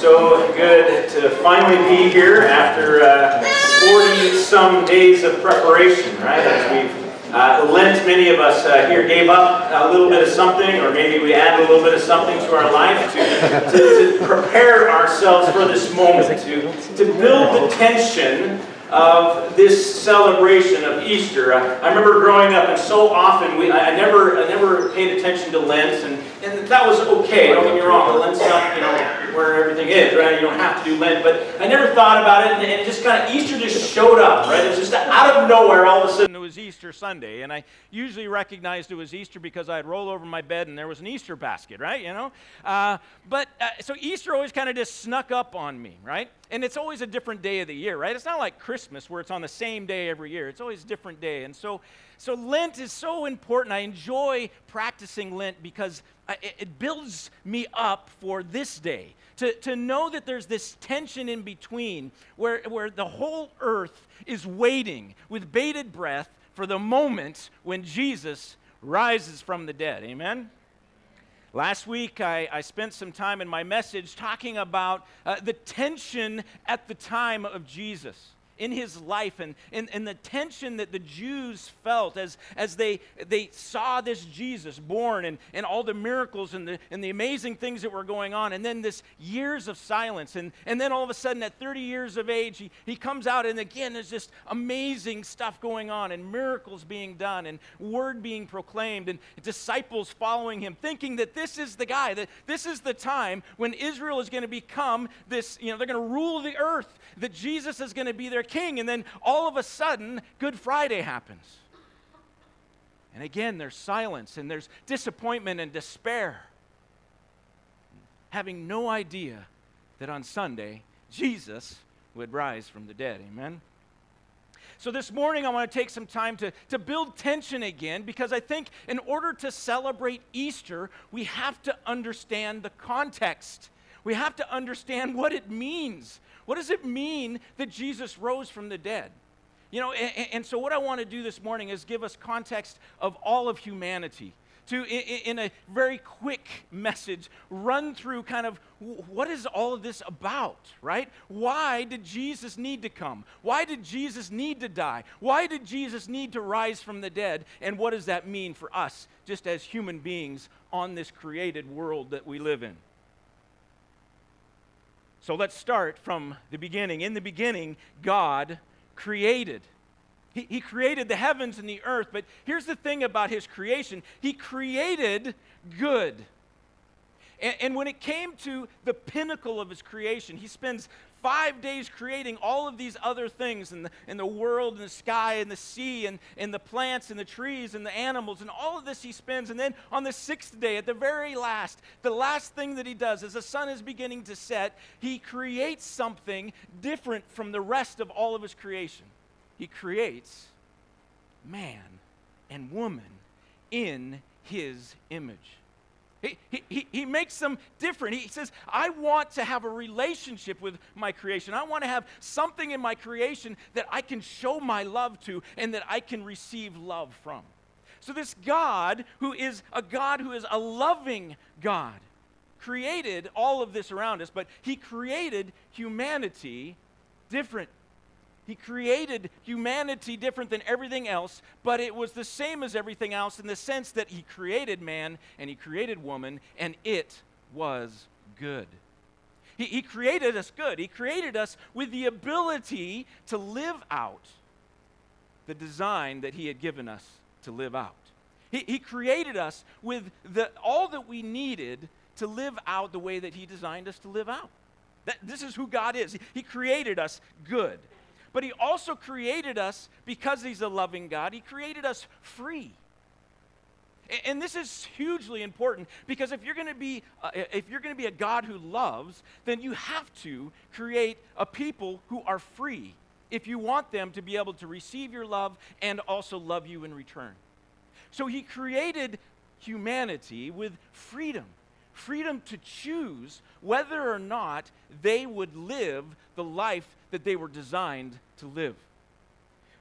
so good to finally be here after 40 uh, some days of preparation, right? As we've uh, Lent, many of us uh, here gave up a little bit of something, or maybe we add a little bit of something to our life to, to, to prepare ourselves for this moment, to, to build the tension of this celebration of Easter. I, I, remember growing up, and so often we, I, I, never, I never paid attention to Lent, and, and that was okay. Don't get me wrong, Lent's not, you know, where everything is, right? You don't have to do Lent, but I never thought about it, and, and just kind of Easter just showed up, right? It was just out of nowhere. All of a sudden, it was Easter Sunday, and I usually recognized it was Easter because I'd roll over my bed and there was an Easter basket, right? You know, uh, but uh, so Easter always kind of just snuck up on me, right? And it's always a different day of the year, right? It's not like Christmas where it's on the same day every year. It's always a different day. And so, so Lent is so important. I enjoy practicing Lent because it builds me up for this day. To, to know that there's this tension in between where, where the whole earth is waiting with bated breath for the moment when Jesus rises from the dead. Amen? Last week, I, I, spent some time in my message talking about uh, the tension at the time of Jesus in his life and, and, and the tension that the Jews felt as, as they, they saw this Jesus born and, and all the miracles and the, and the amazing things that were going on. And then this years of silence. And, and then all of a sudden, at 30 years of age, he, he comes out, and again, there's just amazing stuff going on and miracles being done and word being proclaimed and disciples following him, thinking that this is the guy, that this is the time when Israel is going to become this, you know, they're going to rule the earth, that Jesus is going to be their king. And then all of a sudden, Good Friday happens. And again, there's silence and there's disappointment and despair. Having no idea that on Sunday, Jesus would rise from the dead. Amen? So, this morning, I want to take some time to, to build tension again because I think in order to celebrate Easter, we have to understand the context. We have to understand what it means what does it mean that Jesus rose from the dead? You know, and, and so what I want to do this morning is give us context of all of humanity to, in, a very quick message, run through kind of what is all of this about, right? Why did Jesus need to come? Why did Jesus need to die? Why did Jesus need to rise from the dead? And what does that mean for us, just as human beings on this created world that we live in? So let's start from the beginning. In the beginning, God created. He, he, created the heavens and the earth, but here's the thing about his creation He created good. And, and when it came to the pinnacle of his creation, he spends five days creating all of these other things in the, in the world and the sky and the sea and, and the plants and the trees and the animals and all of this he spends. And then on the sixth day, at the very last, the last thing that he does as the sun is beginning to set, he creates something different from the rest of all of his creation. He creates man and woman in his image. He, he, he makes them different. He says, I want to have a relationship with my creation. I want to have something in my creation that I can show my love to and that I can receive love from. So, this God, who is a God who is a loving God, created all of this around us, but He created humanity different he created humanity different than everything else, but it was the same as everything else in the sense that He created man and He created woman, and it was good. He, he created us good. He created us with the ability to live out the design that He had given us to live out. He, he created us with the, all that we needed to live out the way that He designed us to live out. That, this is who God is. He, he created us good but He also created us because He's a loving God, He created us free. And this is hugely important because if you're going to be uh, if you're going to be a God who loves, then you have to create a people who are free if you want them to be able to receive your love and also love you in return. So he created humanity with freedom. Freedom to choose whether or not they would live the life that they were designed to live.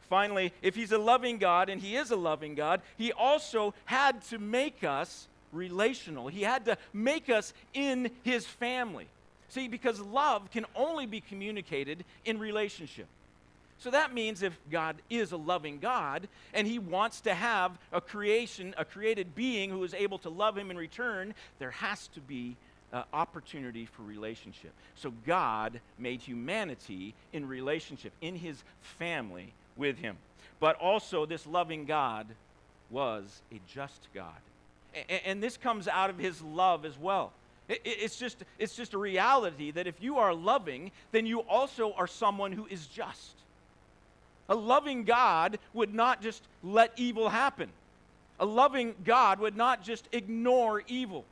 Finally, if he's a loving God, and he is a loving God, he also had to make us relational. He had to make us in his family. See, because love can only be communicated in relationship. So that means if God is a loving God and he wants to have a creation, a created being who is able to love him in return, there has to be uh, opportunity for relationship. So God made humanity in relationship, in his family with him. But also, this loving God was a just God. A- and this comes out of his love as well. It's just, it's just a reality that if you are loving, then you also are someone who is just. A loving God would not just let evil happen. A loving God would not just ignore evil.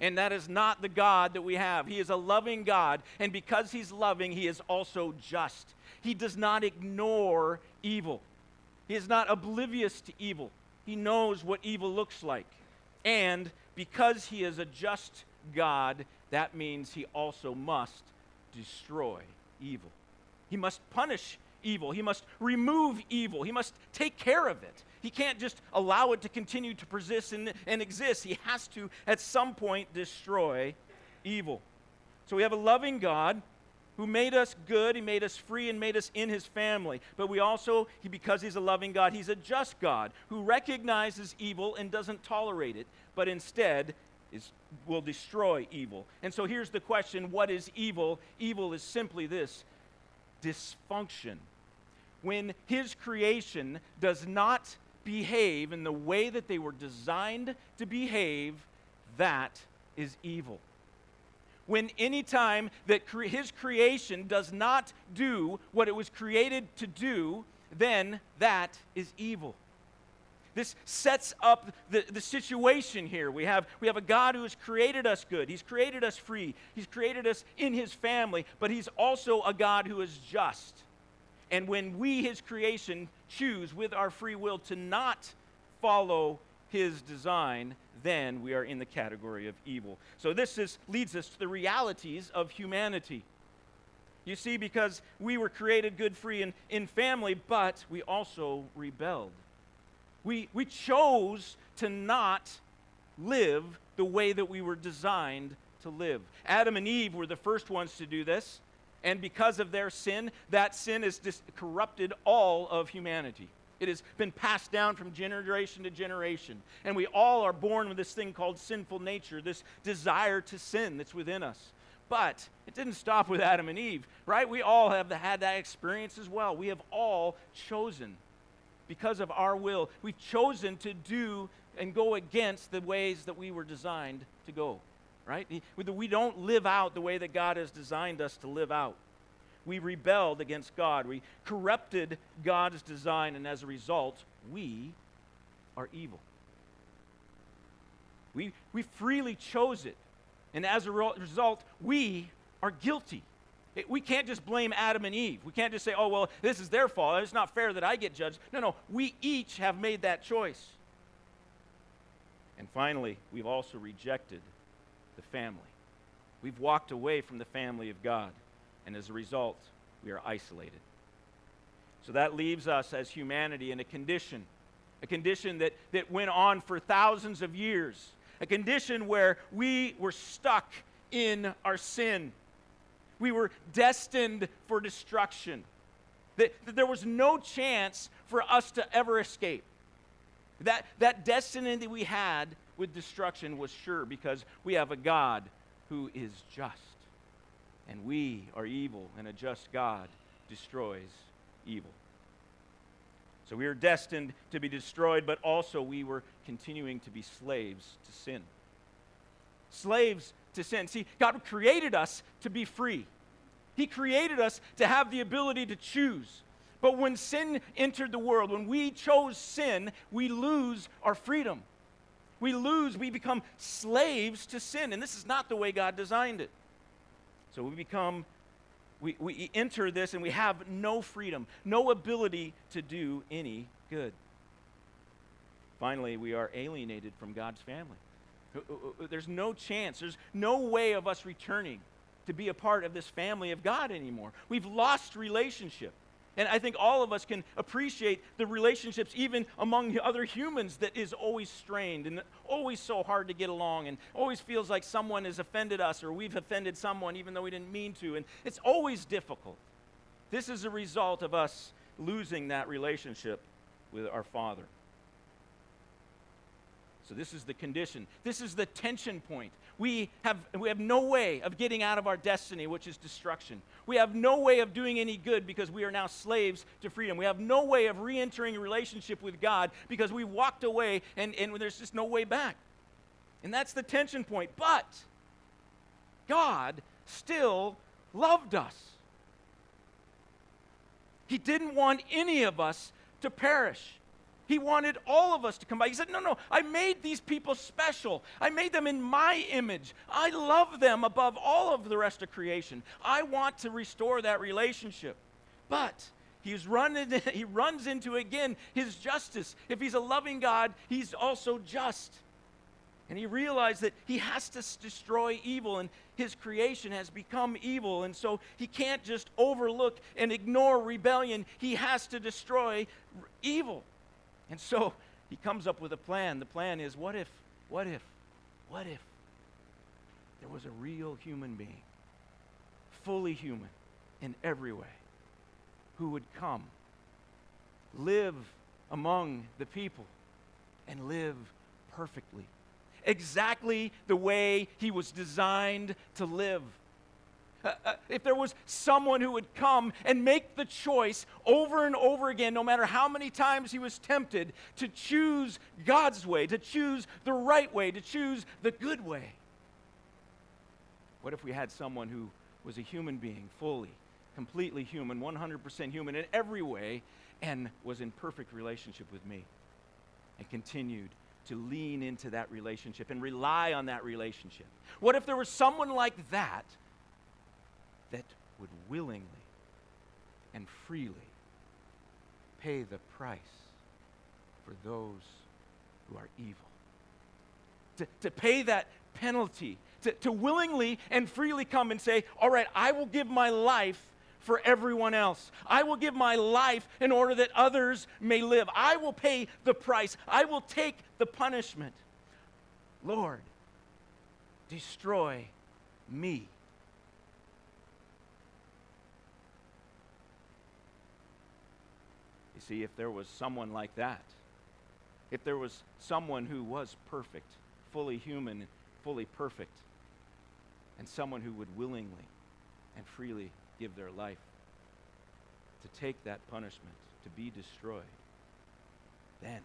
And that is not the God that we have. He is a loving God, and because He's loving, He is also just. He does not ignore evil, He is not oblivious to evil. He knows what evil looks like. And because He is a just God, that means He also must destroy evil. He must punish evil. He must remove evil. He must take care of it. He can't just allow it to continue to persist and, and exist. He has to, at some point, destroy evil. So we have a loving God who made us good, he made us free, and made us in his family. But we also, he, because he's a loving God, he's a just God who recognizes evil and doesn't tolerate it, but instead is, will destroy evil. And so here's the question what is evil? Evil is simply this dysfunction. When his creation does not behave in the way that they were designed to behave, that is evil. When any time that cre- his creation does not do what it was created to do, then that is evil. This sets up the, the situation here. We have, we have a God who has created us good. He's created us free. He's created us in his family, but he's also a God who is just. And when we, his creation, choose with our free will to not follow his design, then we are in the category of evil. So this is, leads us to the realities of humanity. You see, because we were created good, free, and in family, but we also rebelled. We, we chose to not live the way that we were designed to live. Adam and Eve were the first ones to do this, and because of their sin, that sin has corrupted all of humanity. It has been passed down from generation to generation. And we all are born with this thing called sinful nature, this desire to sin that's within us. But it didn't stop with Adam and Eve, right? We all have had that experience as well. We have all chosen because of our will, we've chosen to do and go against the ways that we were designed to go, right? We don't live out the way that God has designed us to live out. We rebelled against God. We corrupted God's design, and as a result, we are evil. We, we freely chose it, and as a result, we are guilty. It, we can't just blame Adam and Eve. We can't just say, oh, well, this is their fault. It's not fair that I get judged. No, no. We each have made that choice. And finally, we've also rejected the family. We've walked away from the family of God. And as a result, we are isolated. So that leaves us as humanity in a condition, a condition that, that went on for thousands of years, a condition where we were stuck in our sin we were destined for destruction. That, that there was no chance for us to ever escape. That, that destiny that we had with destruction was sure because we have a God who is just. And we are evil, and a just God destroys evil. So we were destined to be destroyed, but also we were continuing to be slaves to sin. Slaves to sin. See, God created us to be free. He created us to have the ability to choose. But when sin entered the world, when we chose sin, we lose our freedom. We lose, we become slaves to sin. And this is not the way God designed it. So we become, we, we enter this and we have no freedom, no ability to do any good. Finally, we are alienated from God's family. Uh, uh, uh, there's no chance, there's no way of us returning to be a part of this family of God anymore. We've lost relationship. And I think all of us can appreciate the relationships, even among other humans, that is always strained and always so hard to get along and always feels like someone has offended us or we've offended someone even though we didn't mean to. And it's always difficult. This is a result of us losing that relationship with our Father. So, this is the condition. This is the tension point. We have, we have no way of getting out of our destiny, which is destruction. We have no way of doing any good because we are now slaves to freedom. We have no way of re entering a relationship with God because we walked away and, and there's just no way back. And that's the tension point. But God still loved us. He didn't want any of us to perish. He wanted all of us to come by. He said, No, no, I made these people special. I made them in my image. I love them above all of the rest of creation. I want to restore that relationship. But he's running, he runs into again his justice. If he's a loving God, he's also just. And he realized that he has to destroy evil, and his creation has become evil. And so he can't just overlook and ignore rebellion. He has to destroy evil. And so he comes up with a plan. The plan is what if, what if, what if there was a real human being, fully human in every way, who would come, live among the people, and live perfectly, exactly the way he was designed to live uh, uh, if there was someone who would come and make the choice over and over again, no matter how many times he was tempted, to choose God's way, to choose the right way, to choose the good way. What if we had someone who was a human being, fully, completely human, 100% human in every way, and was in perfect relationship with me, and continued to lean into that relationship and rely on that relationship? What if there was someone like that? That would willingly and freely pay the price for those who are evil. To, to pay that penalty, to, to willingly and freely come and say, All right, I will give my life for everyone else. I will give my life in order that others may live. I will pay the price. I will take the punishment. Lord, destroy me see, if there was someone like that, if there was someone who was perfect, fully human, fully perfect, and someone who would willingly and freely give their life to take that punishment, to be destroyed, then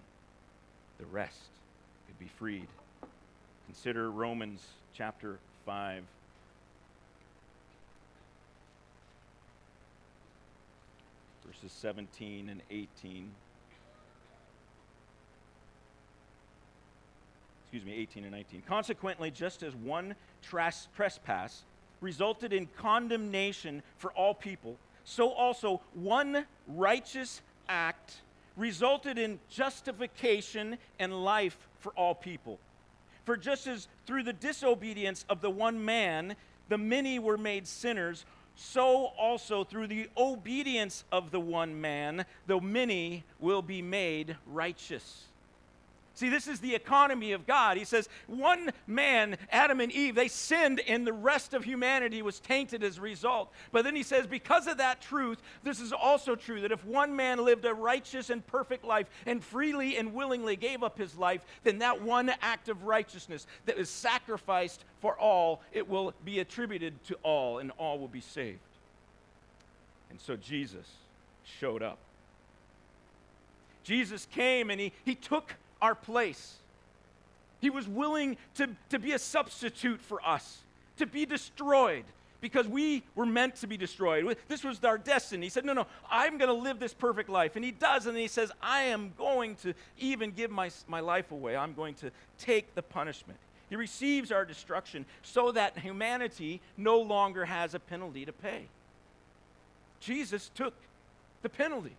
the rest could be freed. Consider Romans chapter 5. Verses 17 and 18. Excuse me, 18 and 19. Consequently, just as one tras- trespass resulted in condemnation for all people, so also one righteous act resulted in justification and life for all people. For just as through the disobedience of the one man, the many were made sinners, so also through the obedience of the one man, the many will be made righteous. See, this is the economy of God. He says, one man, Adam and Eve, they sinned, and the rest of humanity was tainted as a result. But then he says, because of that truth, this is also true that if one man lived a righteous and perfect life and freely and willingly gave up his life, then that one act of righteousness that is sacrificed for all, it will be attributed to all, and all will be saved. And so Jesus showed up. Jesus came and he, he took our place. He was willing to, to be a substitute for us, to be destroyed because we were meant to be destroyed. This was our destiny. He said, No, no, I'm going to live this perfect life. And he does. And he says, I am going to even give my, my life away. I'm going to take the punishment. He receives our destruction so that humanity no longer has a penalty to pay. Jesus took the penalty.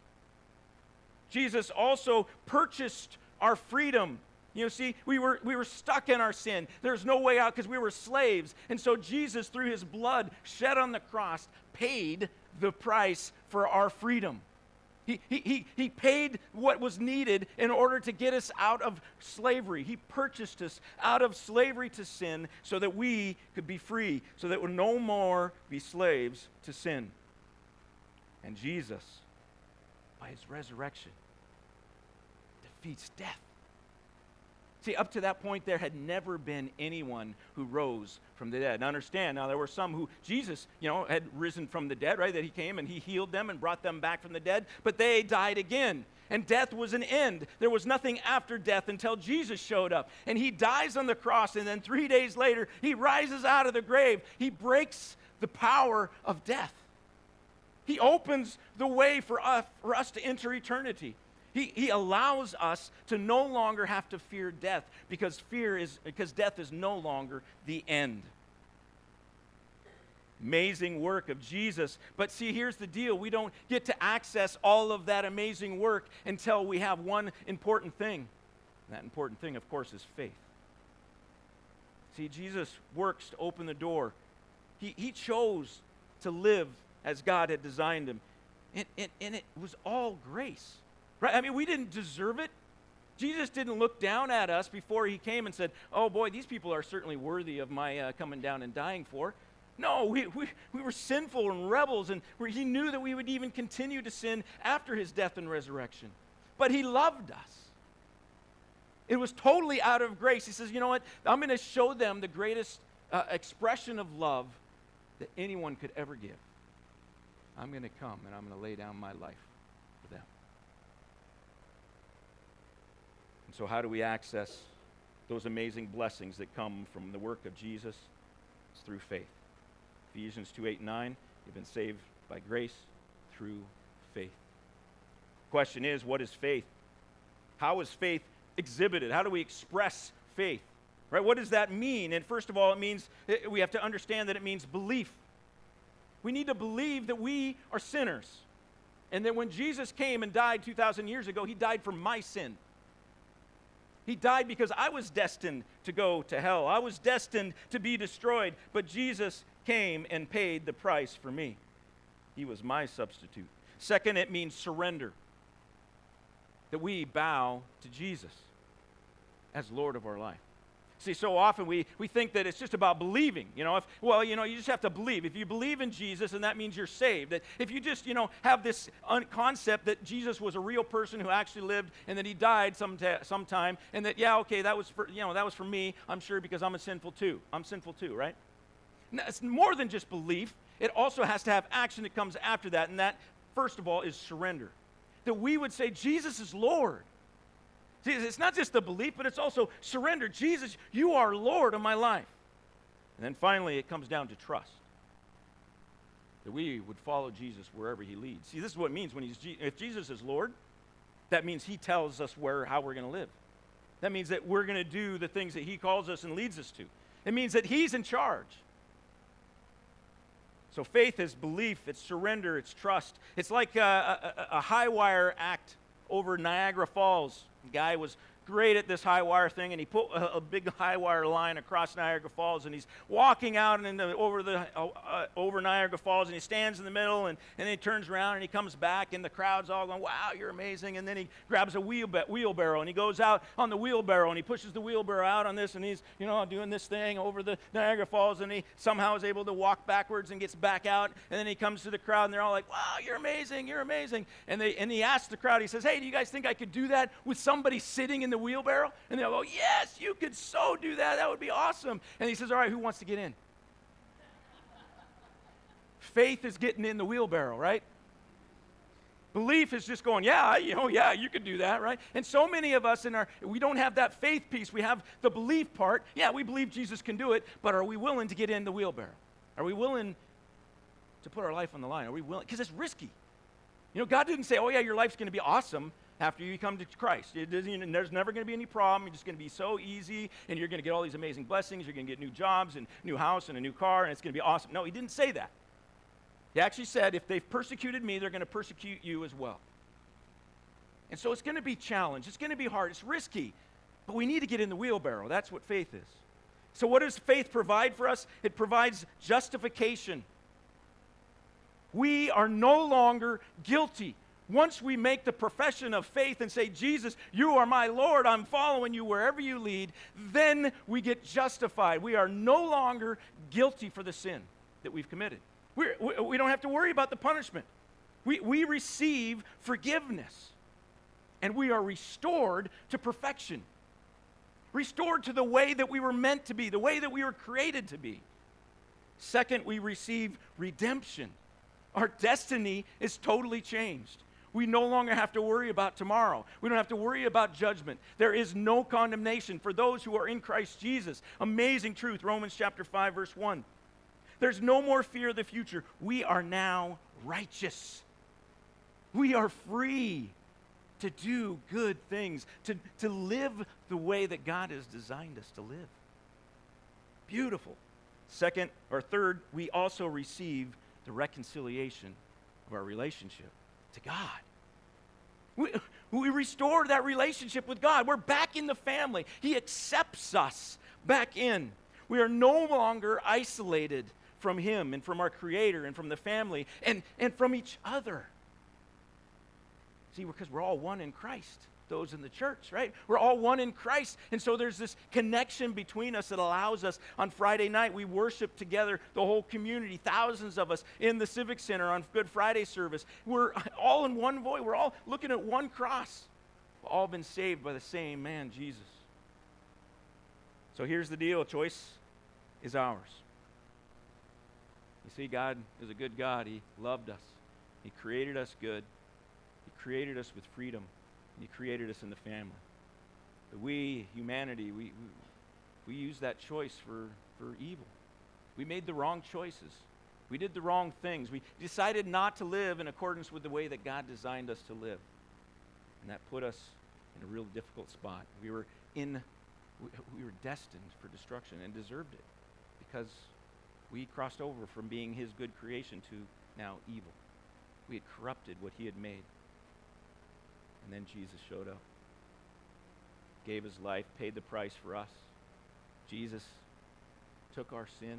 Jesus also purchased our freedom. You know, see, we were, we were stuck in our sin. There's no way out because we were slaves. And so Jesus, through his blood shed on the cross, paid the price for our freedom. He, he, he, he paid what was needed in order to get us out of slavery. He purchased us out of slavery to sin so that we could be free, so that we would no more be slaves to sin. And Jesus, by his resurrection, defeats death. See, up to that point, there had never been anyone who rose from the dead. Now, understand, now there were some who Jesus, you know, had risen from the dead, right? That he came and he healed them and brought them back from the dead, but they died again. And death was an end. There was nothing after death until Jesus showed up. And he dies on the cross, and then three days later, he rises out of the grave. He breaks the power of death. He opens the way for us, for us to enter eternity. He, he allows us to no longer have to fear death because fear is because death is no longer the end. Amazing work of Jesus. But see, here's the deal. We don't get to access all of that amazing work until we have one important thing. That important thing, of course, is faith. See, Jesus works to open the door. He, he chose to live as God had designed him. And, and, and it was all grace. Right? I mean, we didn't deserve it. Jesus didn't look down at us before he came and said, Oh boy, these people are certainly worthy of my uh, coming down and dying for. No, we, we, we were sinful and rebels, and he knew that we would even continue to sin after his death and resurrection. But he loved us. It was totally out of grace. He says, You know what? I'm going to show them the greatest uh, expression of love that anyone could ever give. I'm going to come and I'm going to lay down my life. And so, how do we access those amazing blessings that come from the work of Jesus? It's through faith. Ephesians 2 8 and 9, you've been saved by grace through faith. Question is, what is faith? How is faith exhibited? How do we express faith? Right? What does that mean? And first of all, it means eh, we have to understand that it means belief. We need to believe that we are sinners. And that when Jesus came and died 2,000 years ago, he died for my sin. He died because I was destined to go to hell. I was destined to be destroyed. But Jesus came and paid the price for me. He was my substitute. Second, it means surrender. That we bow to Jesus as Lord of our life. See, so often we, we think that it's just about believing. You know, if, well, you know, you just have to believe. If you believe in Jesus, and that means you're saved. That if you just, you know, have this un- concept that Jesus was a real person who actually lived and that he died someta- sometime, and that, yeah, okay, that was for, you know, that was for me, I'm sure, because I'm a sinful too. I'm sinful too, right? Now, it's more than just belief. It also has to have action that comes after that, and that, first of all, is surrender. That we would say, Jesus is Lord. See, it's not just the belief, but it's also surrender. Jesus, you are Lord of my life. And then finally, it comes down to trust. That we would follow Jesus wherever he leads. See, this is what it means when he's, if Jesus is Lord, that means he tells us where, how we're going to live. That means that we're going to do the things that he calls us and leads us to. It means that he's in charge. So faith is belief, it's surrender, it's trust. It's like a, a, a high wire act over Niagara Falls guy was great at this high wire thing, and he put a, a big high wire line across Niagara Falls, and he's walking out and the, over the uh, uh, over Niagara Falls, and he stands in the middle, and, and he turns around and he comes back, and the crowd's all going, "Wow, you're amazing!" And then he grabs a wheel, wheelbarrow, and he goes out on the wheelbarrow, and he pushes the wheelbarrow out on this, and he's you know doing this thing over the Niagara Falls, and he somehow is able to walk backwards and gets back out, and then he comes to the crowd, and they're all like, "Wow, you're amazing! You're amazing!" And they and he asks the crowd, he says, "Hey, do you guys think I could do that with somebody sitting in the wheelbarrow? And they'll go, Yes, you could so do that. That would be awesome. And he says, All right, who wants to get in? Faith is getting in the wheelbarrow, right? Belief is just going, yeah, you know, yeah, you could do that, right? And so many of us in our, we don't have that faith piece. We have the belief part. Yeah, we believe Jesus can do it, but are we willing to get in the wheelbarrow? Are we willing to put our life on the line? Are we willing? Because it's risky. You know, God didn't say, oh, yeah, your life's going to be awesome after you come to Christ. there's never going to be any problem. It's just going to be so easy, and you're going to get all these amazing blessings. You're going to get new jobs and new house and a new car, and it's going to be awesome. No, he didn't say that. He actually said, if they've persecuted me, they're going to persecute you as well. And so it's going to be challenged. It's going to be hard. It's risky. But we need to get in the wheelbarrow. That's what faith is. So, what does faith provide for us? It provides justification. We are no longer guilty Once we make the profession of faith and say, Jesus, you are my Lord, I'm following you wherever you lead, then we get justified. We are no longer guilty for the sin that we've committed. We're, we, don't have to worry about the punishment. We, we receive forgiveness and we are restored to perfection, restored to the way that we were meant to be, the way that we were created to be. Second, we receive redemption. Our destiny is totally changed. We no longer have to worry about tomorrow. We don't have to worry about judgment. There is no condemnation for those who are in Christ Jesus. Amazing truth, Romans chapter 5 verse 1. There's no more fear of the future. We are now righteous. We are free to do good things, to, to live the way that God has designed us to live. Beautiful. Second or third, we also receive the reconciliation of our relationship to God. We, we restore that relationship with God. We're back in the family. He accepts us back in. We are no longer isolated from Him and from our Creator and from the family and, and from each other. See, because we're all one in Christ those in the church, right? We're all one in Christ. And so there's this connection between us that allows us on Friday night, we worship together, the whole community, thousands of us in the Civic Center on Good Friday service. We're all in one voice, we're all looking at one cross. We've all been saved by the same man, Jesus. So here's the deal choice is ours. You see, God is a good God. He loved us, He created us good, He created us with freedom. He created us in the family. But we, humanity, we, we, we use that choice for, for evil. We made the wrong choices. We did the wrong things. We decided not to live in accordance with the way that God designed us to live. And that put us in a real difficult spot. We were in we were destined for destruction and deserved it because we crossed over from being his good creation to now evil. We had corrupted what he had made. And then Jesus showed up, gave his life, paid the price for us. Jesus took our sin,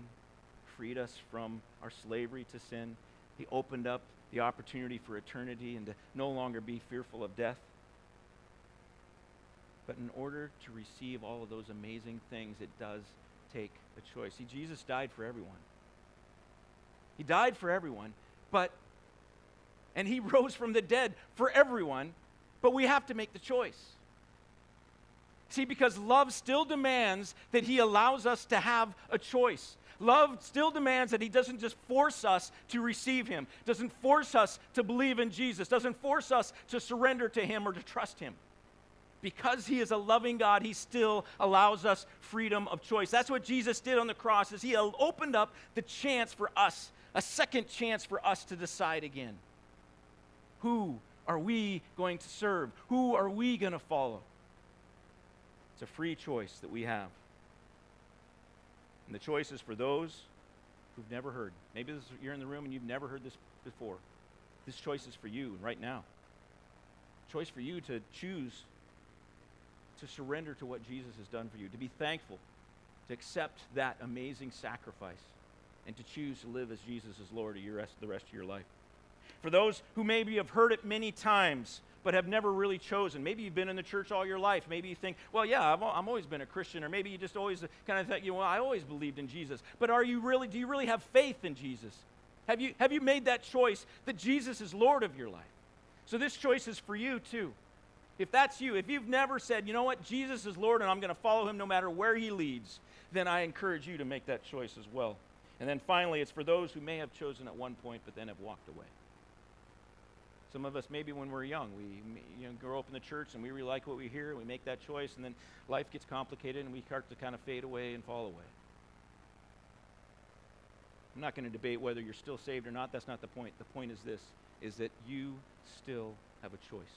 freed us from our slavery to sin. He opened up the opportunity for eternity and to no longer be fearful of death. But in order to receive all of those amazing things, it does take a choice. See, Jesus died for everyone. He died for everyone, but, and he rose from the dead for everyone, but we have to make the choice. See, because love still demands that He allows us to have a choice. Love still demands that He doesn't just force us to receive Him, doesn't force us to believe in Jesus, doesn't force us to surrender to Him or to trust Him. Because He is a loving God, He still allows us freedom of choice. That's what Jesus did on the cross, is He opened up the chance for us, a second chance for us to decide again. Who are we going to serve? Who are we going to follow? It's a free choice that we have. And the choice is for those who've never heard. Maybe this, you're in the room and you've never heard this before. This choice is for you right now. Choice for you to choose to surrender to what Jesus has done for you, to be thankful, to accept that amazing sacrifice, and to choose to live as Jesus is Lord of the rest of your life. For those who maybe have heard it many times, but have never really chosen. Maybe you've been in the church all your life. Maybe you think, well, yeah, I've, I've always been a Christian. Or maybe you just always kind of think, you know, well, I always believed in Jesus. But are you really, do you really have faith in Jesus? Have you, have you made that choice that Jesus is Lord of your life? So this choice is for you too. If that's you, if you've never said, you know what, Jesus is Lord and I'm going to follow him no matter where he leads, then I encourage you to make that choice as well. And then finally, it's for those who may have chosen at one point but then have walked away. Some of us, maybe when we're young, we you know, grow up in the church and we really like what we hear, and we make that choice, and then life gets complicated and we start to kind of fade away and fall away. I'm not going to debate whether you're still saved or not. That's not the point. The point is this is that you still have a choice.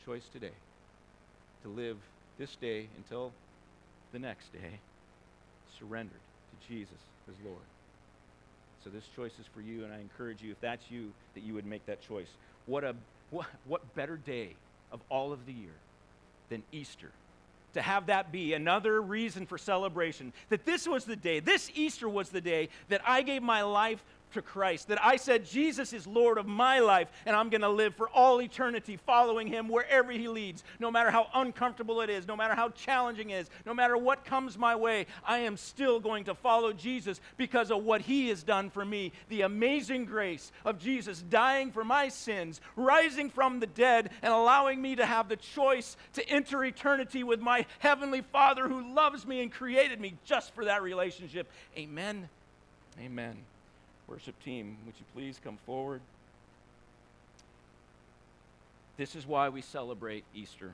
A choice today to live this day until the next day surrendered to Jesus as Lord. So this choice is for you, and I encourage you, if that's you, that you would make that choice. What, a, what, what better day of all of the year than Easter? To have that be another reason for celebration. That this was the day, this Easter was the day that I gave my life to Christ, that I said, Jesus is Lord of my life, and I'm going to live for all eternity following him wherever he leads, no matter how uncomfortable it is, no matter how challenging it is, no matter what comes my way, I am still going to follow Jesus because of what he has done for me. The amazing grace of Jesus dying for my sins, rising from the dead, and allowing me to have the choice to enter eternity with my heavenly Father who loves me and created me just for that relationship. Amen. Amen. Worship team, would you please come forward? This is why we celebrate Easter.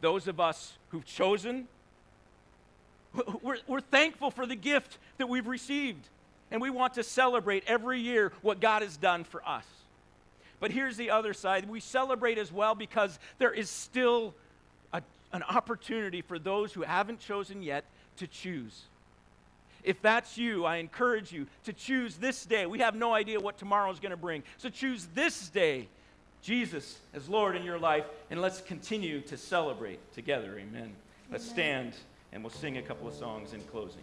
Those of us who've chosen, we're, we're thankful for the gift that we've received. And we want to celebrate every year what God has done for us. But here's the other side we celebrate as well because there is still a, an opportunity for those who haven't chosen yet to choose. If that's you, I encourage you to choose this day. We have no idea what tomorrow is going to bring. So choose this day Jesus as Lord in your life, and let's continue to celebrate together. Amen. Let's stand and we'll sing a couple of songs in closing.